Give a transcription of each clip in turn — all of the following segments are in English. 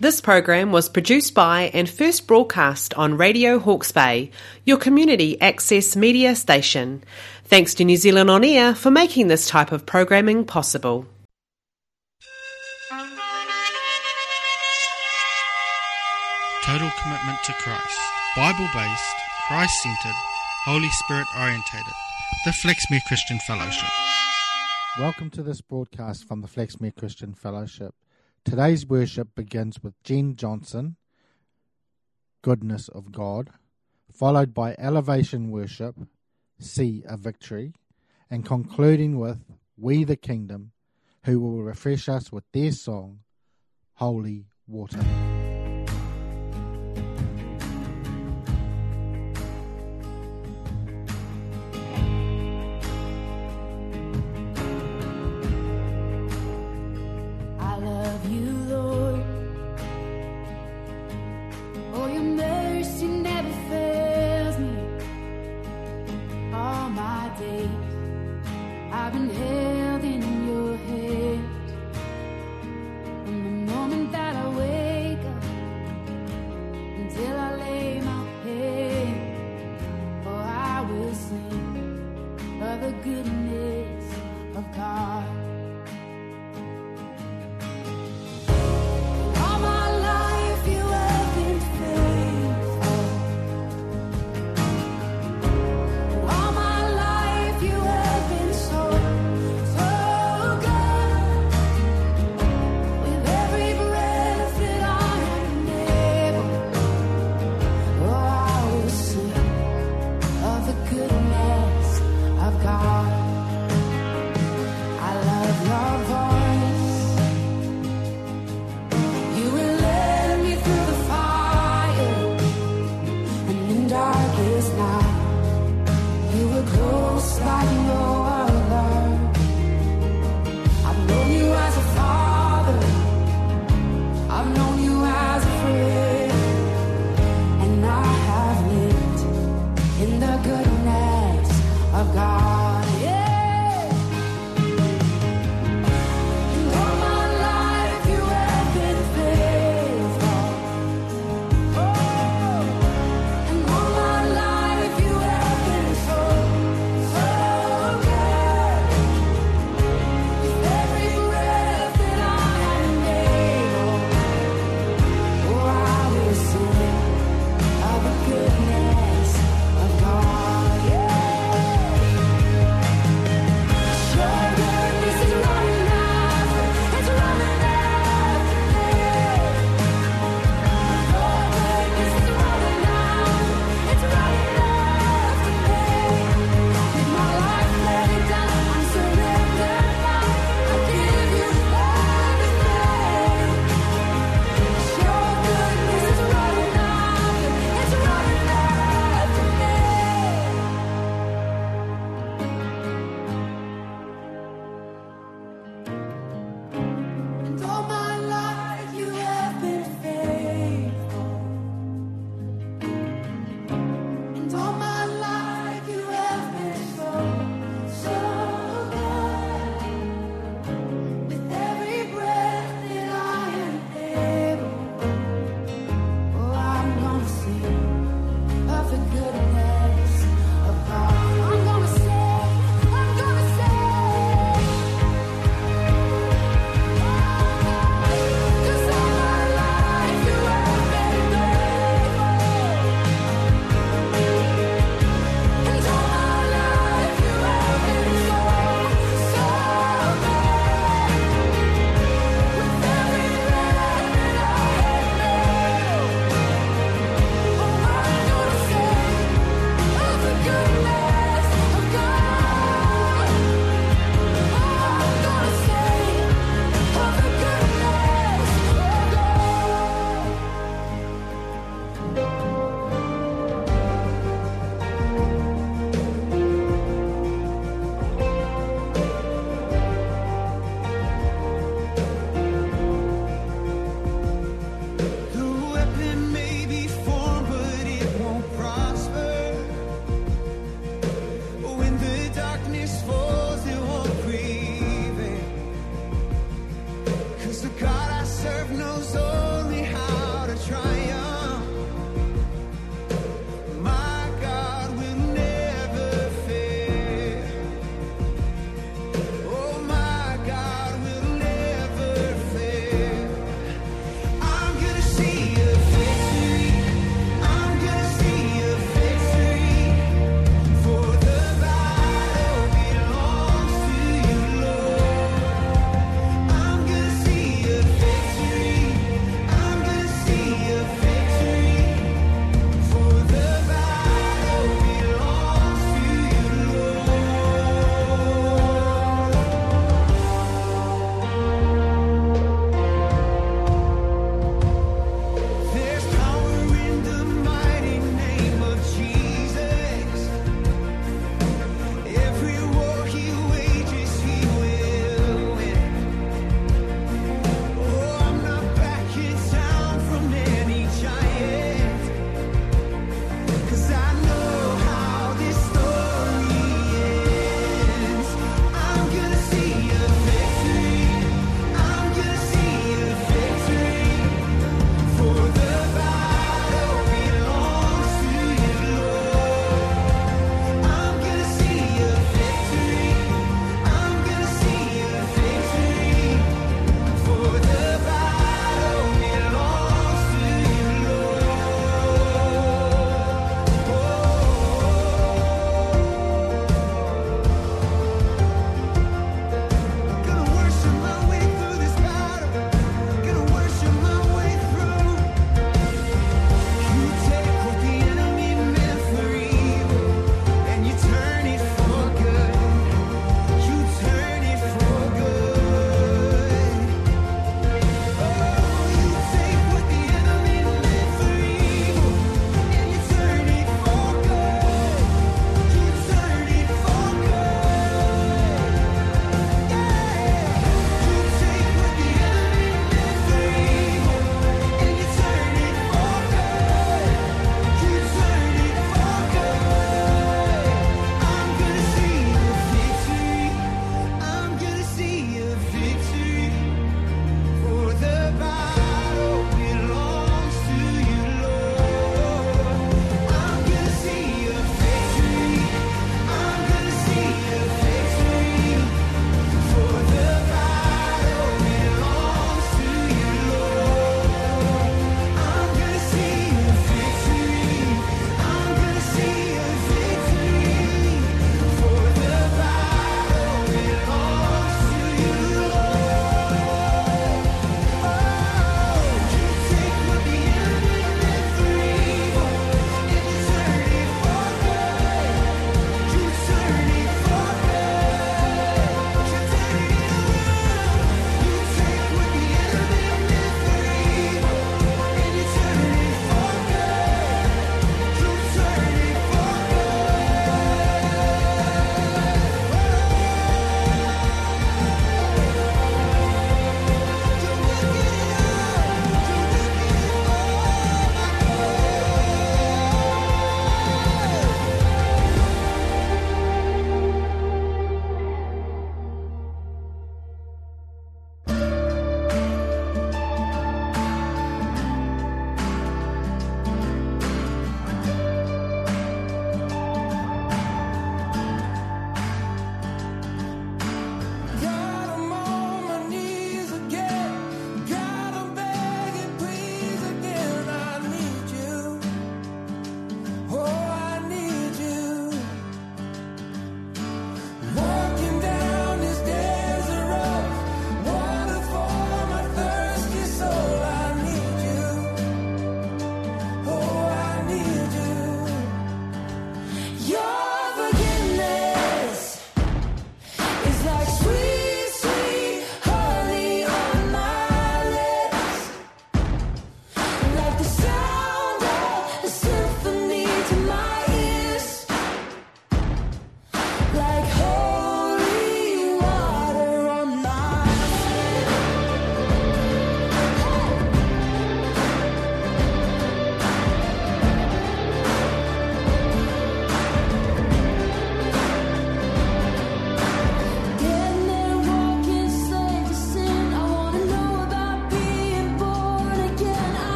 This program was produced by and first broadcast on Radio Hawke's Bay, your community access media station. Thanks to New Zealand On Air for making this type of programming possible. Total commitment to Christ. Bible based, Christ centered, Holy Spirit orientated. The Flaxmere Christian Fellowship. Welcome to this broadcast from the Flaxmere Christian Fellowship. Today's worship begins with Jen Johnson, Goodness of God, followed by Elevation Worship, See a Victory, and concluding with We the Kingdom, who will refresh us with their song, Holy Water.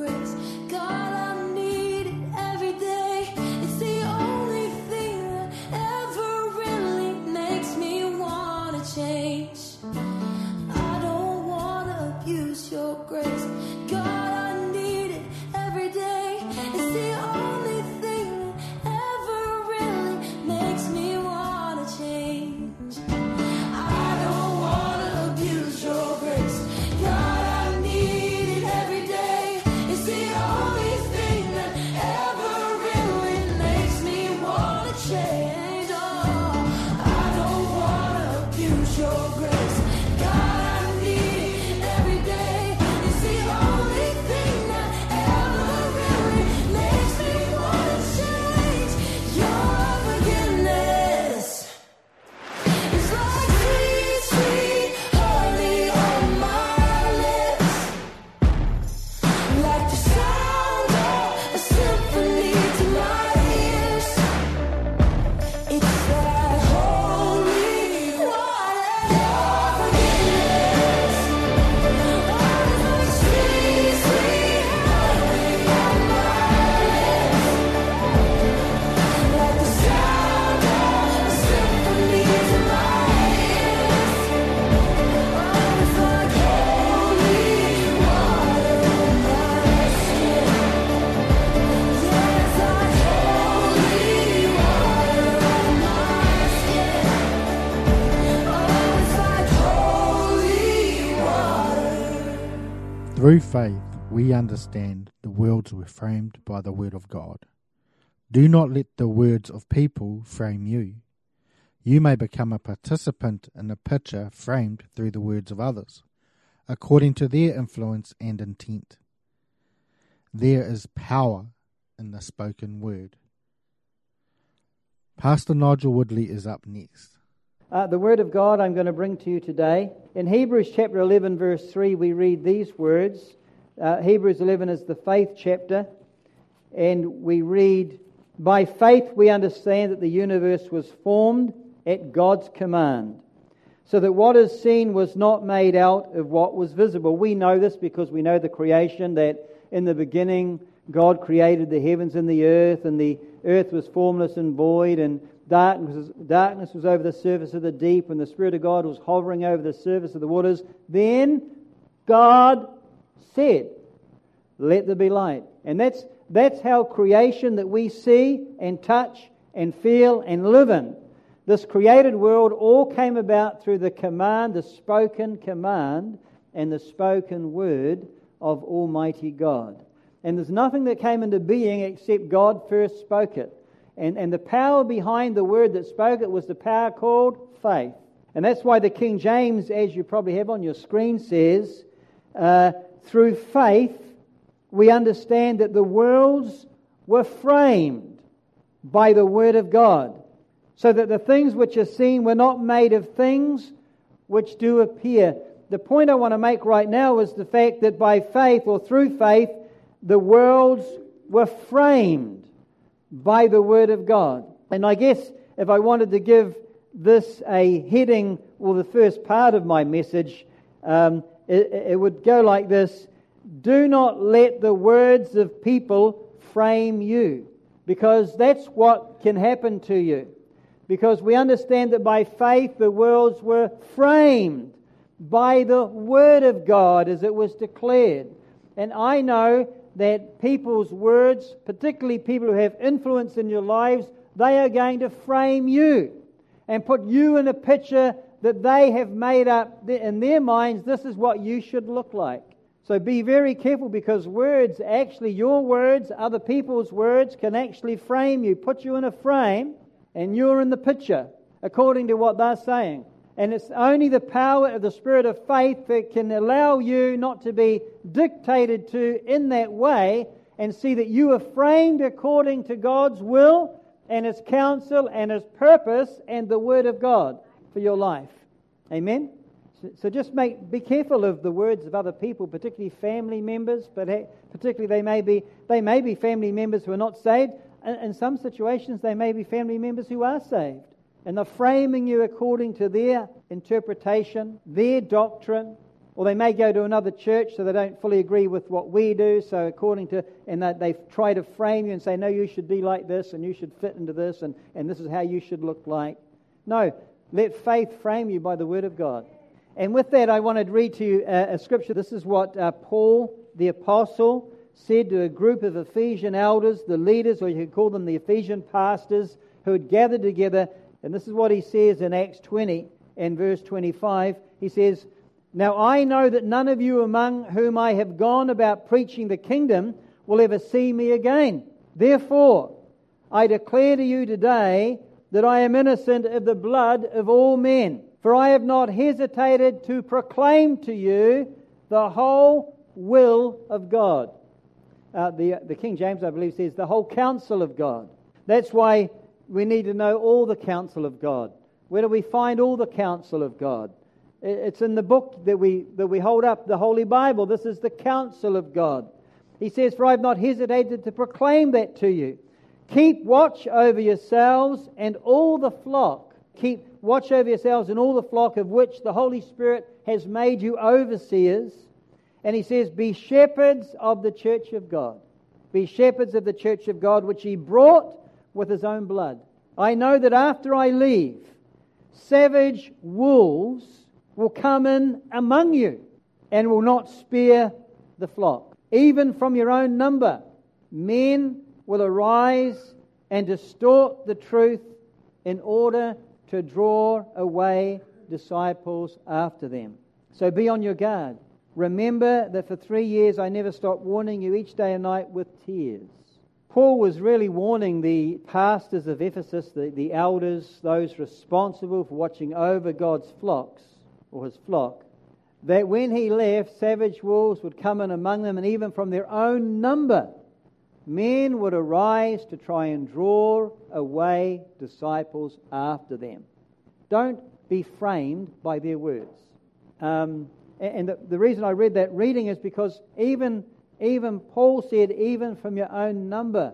grace Through faith, we understand the worlds were framed by the Word of God. Do not let the words of people frame you. You may become a participant in a picture framed through the words of others, according to their influence and intent. There is power in the spoken word. Pastor Nigel Woodley is up next. Uh, the word of God I'm going to bring to you today. In Hebrews chapter 11, verse 3, we read these words. Uh, Hebrews 11 is the faith chapter. And we read, By faith we understand that the universe was formed at God's command, so that what is seen was not made out of what was visible. We know this because we know the creation, that in the beginning God created the heavens and the earth, and the earth was formless and void, and Darkness, darkness was over the surface of the deep, and the Spirit of God was hovering over the surface of the waters. Then God said, Let there be light. And that's, that's how creation that we see and touch and feel and live in, this created world all came about through the command, the spoken command, and the spoken word of Almighty God. And there's nothing that came into being except God first spoke it. And, and the power behind the word that spoke it was the power called faith. And that's why the King James, as you probably have on your screen, says, uh, through faith we understand that the worlds were framed by the word of God, so that the things which are seen were not made of things which do appear. The point I want to make right now is the fact that by faith or through faith, the worlds were framed by the Word of God. And I guess if I wanted to give this a heading, or the first part of my message, um, it, it would go like this Do not let the words of people frame you, because that's what can happen to you. Because we understand that by faith the worlds were framed by the Word of God as it was declared. And I know that people's words, particularly people who have influence in your lives, they are going to frame you and put you in a picture that they have made up in their minds. This is what you should look like. So be very careful because words, actually, your words, other people's words, can actually frame you, put you in a frame, and you're in the picture according to what they're saying. And it's only the power of the Spirit of faith that can allow you not to be dictated to in that way and see that you are framed according to God's will and His counsel and His purpose and the Word of God for your life. Amen? So just make, be careful of the words of other people, particularly family members, but eh, particularly they may be, they may be family members who are not saved. In some situations, they may be family members who are saved. And they're framing you according to their interpretation, their doctrine, or they may go to another church so they don't fully agree with what we do. So, according to, and that they try to frame you and say, no, you should be like this and you should fit into this and, and this is how you should look like. No, let faith frame you by the Word of God. And with that, I want to read to you a, a scripture. This is what uh, Paul, the apostle, said to a group of Ephesian elders, the leaders, or you could call them the Ephesian pastors, who had gathered together and this is what he says in Acts 20 and verse 25. He says, Now I know that none of you among whom I have gone about preaching the kingdom will ever see me again. Therefore, I declare to you today that I am innocent of the blood of all men. For I have not hesitated to proclaim to you the whole will of God. Uh, the, the King James, I believe, says the whole counsel of God. That's why we need to know all the counsel of God. Where do we find all the counsel of God? It's in the book that we, that we hold up, the Holy Bible. This is the counsel of God. He says, For I have not hesitated to proclaim that to you. Keep watch over yourselves and all the flock. Keep watch over yourselves and all the flock of which the Holy Spirit has made you overseers. And he says, Be shepherds of the church of God. Be shepherds of the church of God, which he brought with his own blood. I know that after I leave, savage wolves will come in among you and will not spare the flock. Even from your own number, men will arise and distort the truth in order to draw away disciples after them. So be on your guard. Remember that for three years I never stopped warning you each day and night with tears. Paul was really warning the pastors of Ephesus, the, the elders, those responsible for watching over God's flocks, or his flock, that when he left, savage wolves would come in among them, and even from their own number, men would arise to try and draw away disciples after them. Don't be framed by their words. Um, and the, the reason I read that reading is because even, even Paul said, even from your own number,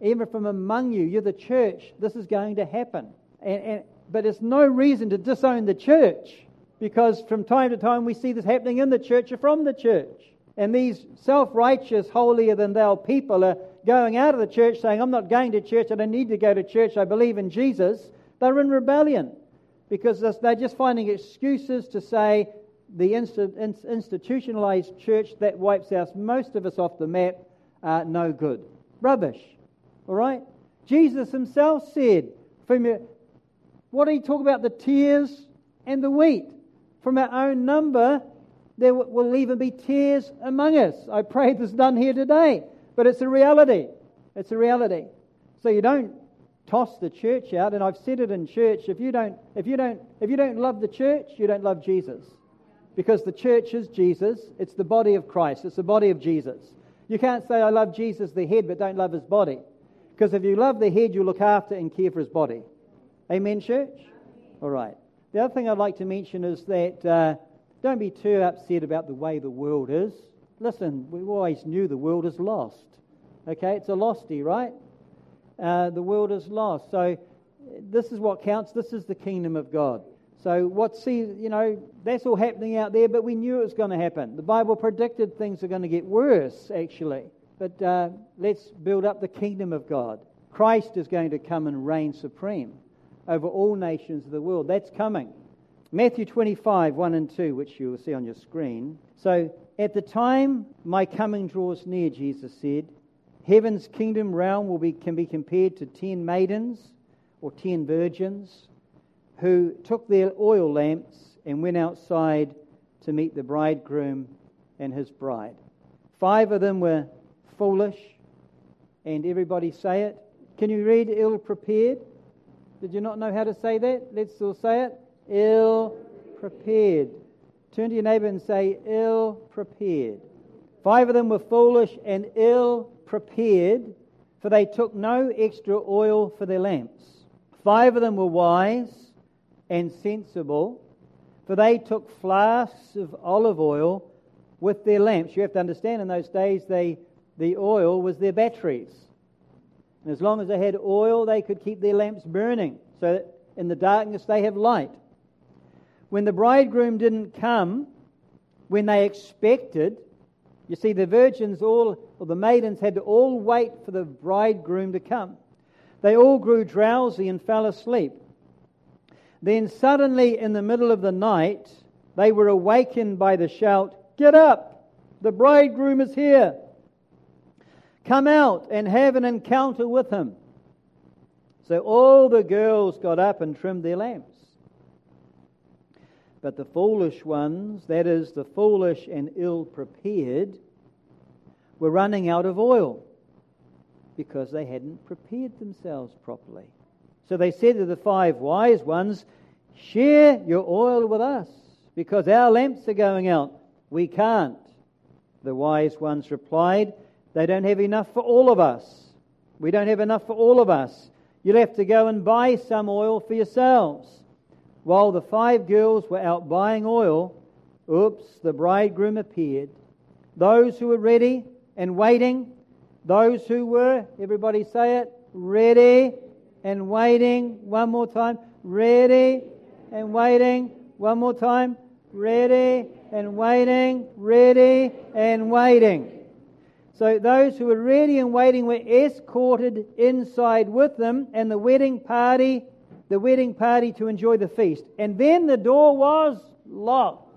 even from among you, you're the church, this is going to happen. And, and, but it's no reason to disown the church because from time to time we see this happening in the church or from the church. And these self righteous, holier than thou people are going out of the church saying, I'm not going to church, I don't need to go to church, I believe in Jesus. They're in rebellion because they're just finding excuses to say the institutionalized church that wipes out most of us off the map, uh, no good. Rubbish. All right? Jesus himself said, from your, what he talk about? The tares and the wheat. From our own number, there will even be tares among us. I pray this done here today, but it's a reality. It's a reality. So you don't toss the church out, and I've said it in church. If you don't, if you don't, if you don't love the church, you don't love Jesus. Because the church is Jesus, it's the body of Christ, it's the body of Jesus. You can't say, I love Jesus, the head, but don't love his body. Because if you love the head, you look after and care for his body. Amen, church? All right. The other thing I'd like to mention is that uh, don't be too upset about the way the world is. Listen, we always knew the world is lost. Okay, it's a losty, right? Uh, the world is lost. So this is what counts. This is the kingdom of God. So what see, you know, that's all happening out there, but we knew it was going to happen. The Bible predicted things are going to get worse, actually. But uh, let's build up the kingdom of God. Christ is going to come and reign supreme over all nations of the world. That's coming. Matthew 25, 1 and 2, which you will see on your screen. So, at the time my coming draws near, Jesus said, heaven's kingdom realm will be, can be compared to ten maidens or ten virgins who took their oil lamps and went outside to meet the bridegroom and his bride. Five of them were foolish, and everybody say it. Can you read ill prepared? Did you not know how to say that? Let's all say it. Ill prepared. Turn to your neighbor and say, ill prepared. Five of them were foolish and ill prepared, for they took no extra oil for their lamps. Five of them were wise and sensible, for they took flasks of olive oil with their lamps. You have to understand, in those days, they, the oil was their batteries. And as long as they had oil, they could keep their lamps burning, so that in the darkness they have light. When the bridegroom didn't come, when they expected, you see, the virgins all, or the maidens had to all wait for the bridegroom to come. They all grew drowsy and fell asleep. Then suddenly, in the middle of the night, they were awakened by the shout, Get up! The bridegroom is here! Come out and have an encounter with him. So all the girls got up and trimmed their lamps. But the foolish ones, that is, the foolish and ill prepared, were running out of oil because they hadn't prepared themselves properly. So they said to the five wise ones, Share your oil with us, because our lamps are going out. We can't. The wise ones replied, They don't have enough for all of us. We don't have enough for all of us. You'll have to go and buy some oil for yourselves. While the five girls were out buying oil, oops, the bridegroom appeared. Those who were ready and waiting, those who were, everybody say it, ready and waiting. One more time. Ready and waiting. One more time. Ready and waiting. Ready and waiting. So those who were ready and waiting were escorted inside with them, and the wedding party, the wedding party to enjoy the feast. And then the door was locked.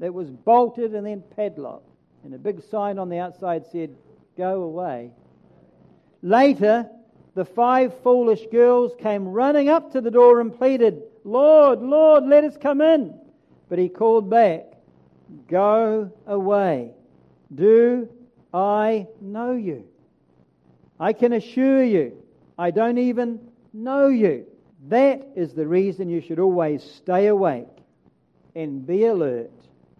It was bolted and then padlocked. And a big sign on the outside said, Go away. Later, the five foolish girls came running up to the door and pleaded, Lord, Lord, let us come in. But he called back, Go away. Do I know you? I can assure you, I don't even know you. That is the reason you should always stay awake and be alert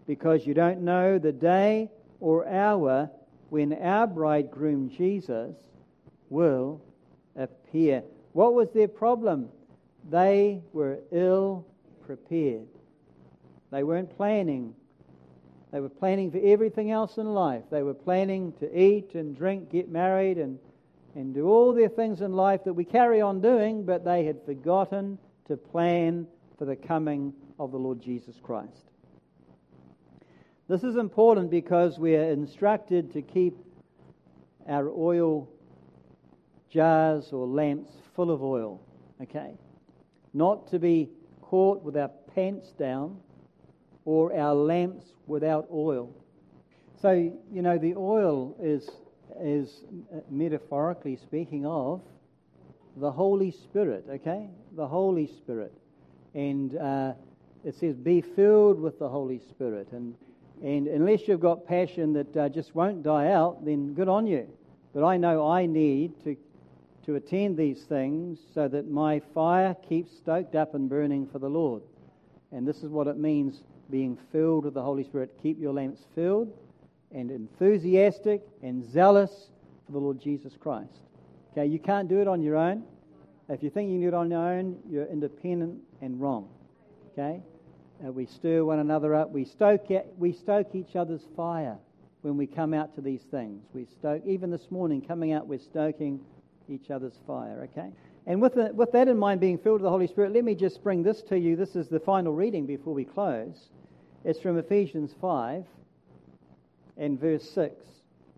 because you don't know the day or hour when our bridegroom Jesus will appear. What was their problem? They were ill prepared. They weren't planning. They were planning for everything else in life. They were planning to eat and drink, get married, and, and do all their things in life that we carry on doing, but they had forgotten to plan for the coming of the Lord Jesus Christ. This is important because we are instructed to keep our oil jars or lamps full of oil, okay? Not to be caught with our pants down or our lamps without oil. So, you know, the oil is, is uh, metaphorically speaking of the Holy Spirit, okay? The Holy Spirit. And uh, it says, be filled with the Holy Spirit. And, and unless you've got passion that uh, just won't die out, then good on you. But I know I need to, to attend these things so that my fire keeps stoked up and burning for the Lord. And this is what it means being filled with the Holy Spirit. Keep your lamps filled and enthusiastic and zealous for the Lord Jesus Christ. Okay, you can't do it on your own. If you think you can do it on your own, you're independent and wrong. Okay? Uh, we stir one another up. We stoke, we stoke each other's fire when we come out to these things. We stoke, even this morning, coming out, we're stoking each other's fire. Okay? And with, the, with that in mind, being filled with the Holy Spirit, let me just bring this to you. This is the final reading before we close. It's from Ephesians 5 and verse 6.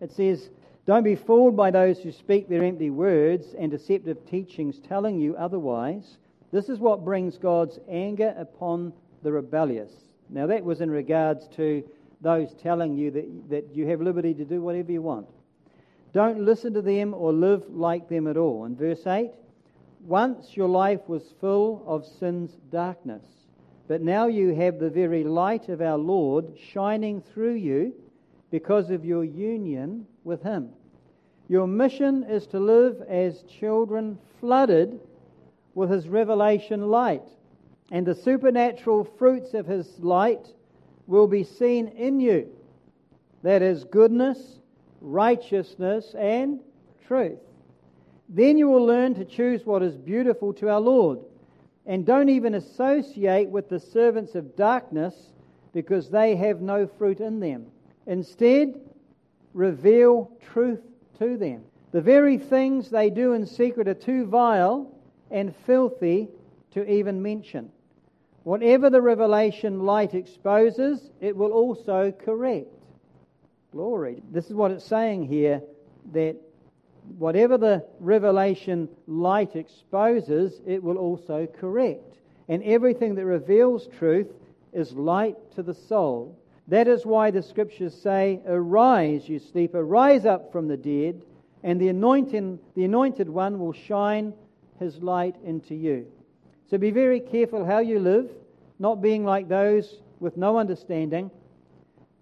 It says, Don't be fooled by those who speak their empty words and deceptive teachings telling you otherwise. This is what brings God's anger upon the rebellious. Now, that was in regards to those telling you that, that you have liberty to do whatever you want. Don't listen to them or live like them at all. In verse 8, once your life was full of sin's darkness, but now you have the very light of our Lord shining through you because of your union with Him. Your mission is to live as children flooded with His revelation light, and the supernatural fruits of His light will be seen in you. That is goodness, righteousness, and truth. Then you will learn to choose what is beautiful to our Lord. And don't even associate with the servants of darkness because they have no fruit in them. Instead, reveal truth to them. The very things they do in secret are too vile and filthy to even mention. Whatever the revelation light exposes, it will also correct. Glory. This is what it's saying here that whatever the revelation light exposes, it will also correct. And everything that reveals truth is light to the soul. That is why the scriptures say, Arise, you sleeper, rise up from the dead, and the anointed, the anointed one will shine his light into you. So be very careful how you live, not being like those with no understanding,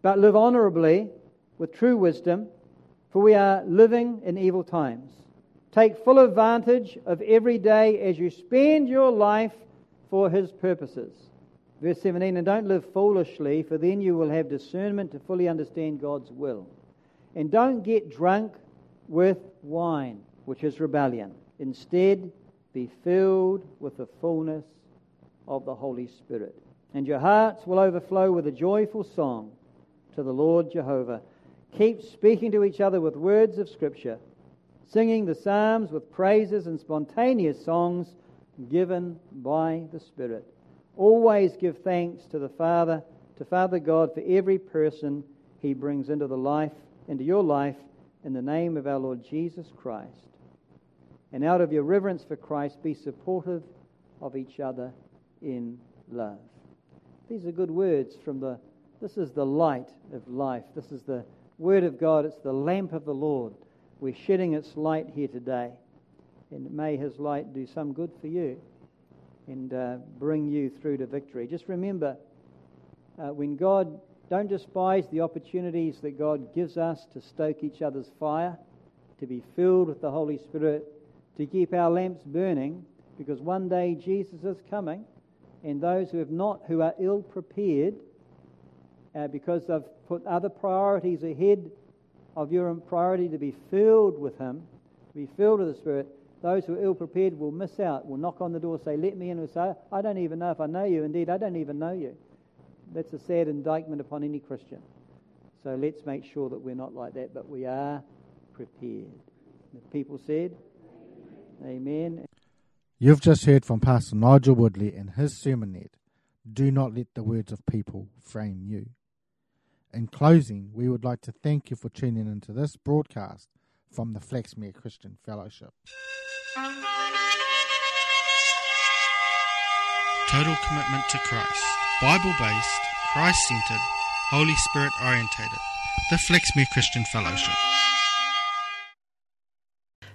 but live honorably with true wisdom for we are living in evil times. Take full advantage of every day as you spend your life for his purposes. Verse 17, and don't live foolishly, for then you will have discernment to fully understand God's will. And don't get drunk with wine, which is rebellion. Instead, be filled with the fullness of the Holy Spirit. And your hearts will overflow with a joyful song to the Lord Jehovah. Keep speaking to each other with words of Scripture, singing the Psalms with praises and spontaneous songs given by the Spirit. Always give thanks to the Father, to Father God, for every person he brings into the life, into your life, in the name of our Lord Jesus Christ. And out of your reverence for Christ, be supportive of each other in love. These are good words from the this is the light of life. This is the Word of God. It's the lamp of the Lord. We're shedding its light here today. And may His light do some good for you and uh, bring you through to victory. Just remember, uh, when God Don't despise the opportunities that God gives us to stoke each other's fire, to be filled with the Holy Spirit, to keep our lamps burning, because one day Jesus is coming, and those who have not, who are ill prepared, uh, because they've put other priorities ahead of your priority to be filled with Him, to be filled with the Spirit, those who are ill prepared will miss out, will knock on the door, say, Let me in, and say, I don't even know if I know you. Indeed, I don't even know you. That's a sad indictment upon any Christian. So let's make sure that we're not like that, but we are prepared. The people said, Amen. You've just heard from Pastor Nigel Woodley in his sermonette, Do Not Let the Words of People Frame You. In closing, we would like to thank you for tuning into this broadcast from the Flaxmere Christian Fellowship. Total commitment to Christ. Bible based, Christ centered, Holy Spirit orientated. The Flaxmere Christian Fellowship.